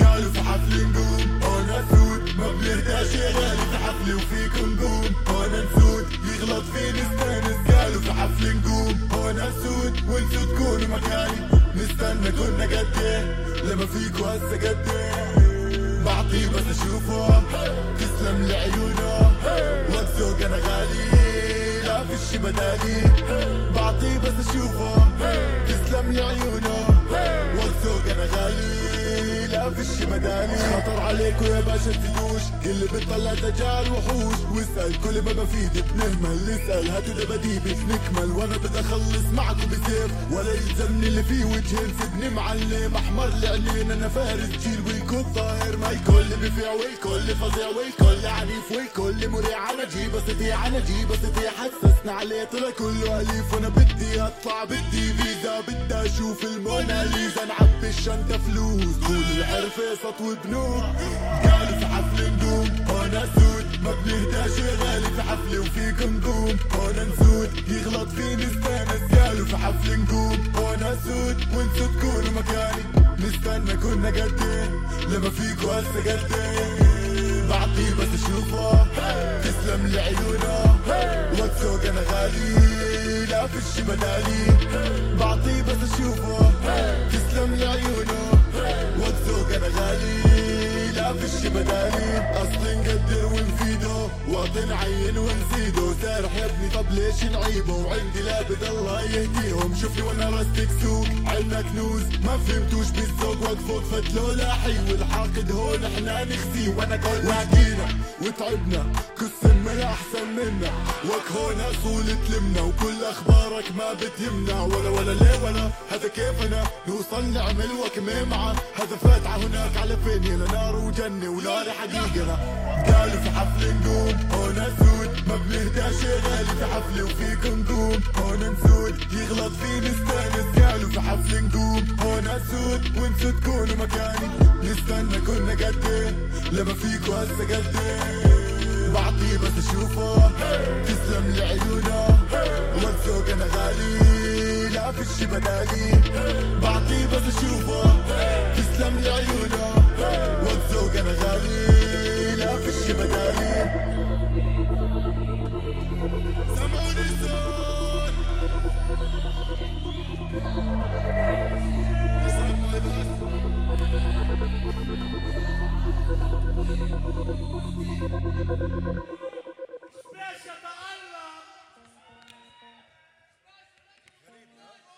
قالوا في حفل نقوم. وأنا سود ما بنهداش غالي في حفلي وفيكم نقوم وأنا نسود يغلط في نستانس قالوا في حفل نقوم. وأنا سود وانتو تكونوا مكاني. نستنى كنا قد لما فيكوا هسه قد بعطيه بس أشوفه. تسلم لعيونه وقت ذوق أنا غالي. لا في الشي بدالي. بعطيه بس أشوفه. تسلم لعيونه الشي بدالي خطر عليكم يا باشا تدوش كل بتطلع دجال وحوش. واسأل كل ما بفيد بنهمل اسأل هاتوا دباديبي نكمل وأنا بدي أخلص معكم بسيف. ولا يلزمني اللي فيه وجهين. سيبني معلم أحمر العينين أنا فارس جيل والكل ظاهر ما الكل بفيع والكل فظيع والكل عنيف والكل مريع. على جيب بس على جيب بس حسسنا عليه طلع كله أليف. وأنا بدي أطلع بدي فيزا. بدي أشوف الموناليزا. نعبي الشنطة فلوس طول الحرفة سطو بنوك قالوا في حفل نقوم وأنا سود. ما بنهداش غالي في حفلي وفيكم نقوم وأنا نسود. يغلط فيني استانس قالوا في حفل نقوم وأنا سود. وانتو تكونوا مكاني. نستنى كنا قد إيه لما فيكوا هسه قد إيه بعطيه بس اشوفه تسلم لعيونه. وقت ذوق أنا غالي. لا في الشي بدالي. بعطيه بس اشوفه لا في الشي بدالي اصل نقدر ونفيده وقت نعين ونزيده. سارح يا ابني طب ليش نعيبه؟ وعندي لابد الله يهديهم. شوفني وأنا رستك سوق عنا كنوز ما فهمتوش بالذوق وقفوك فتلو لاحي والحاقد هون إحنا نخزي وأنا قول واقينا وتعبنا كل من أحسن منا. وك هون اصول تلمنا وكل أخبارك ما بتهمنا. ولا ولا ليه ولا؟ هذا كيفنا نوصل نعمل وكمة معه. هذا فاتعة هناك على فين يلا وجنة ونار حقيقنا قالوا في حفل نقوم هون سود ما بنهداش يا غالي في حفلة وفيكم نقوم هون نسود يغلط في نستانس قالوا في حفل نقوم هون سود وانتو تكونوا مكاني. نستنى كنا قد إيه لما فيكوا هسه قد إيه بعطيه بس أشوفه. تسلم لعيونه. وذوق أنا غالي لا في الشي بدالي. بعطيه بس أشوفه. لا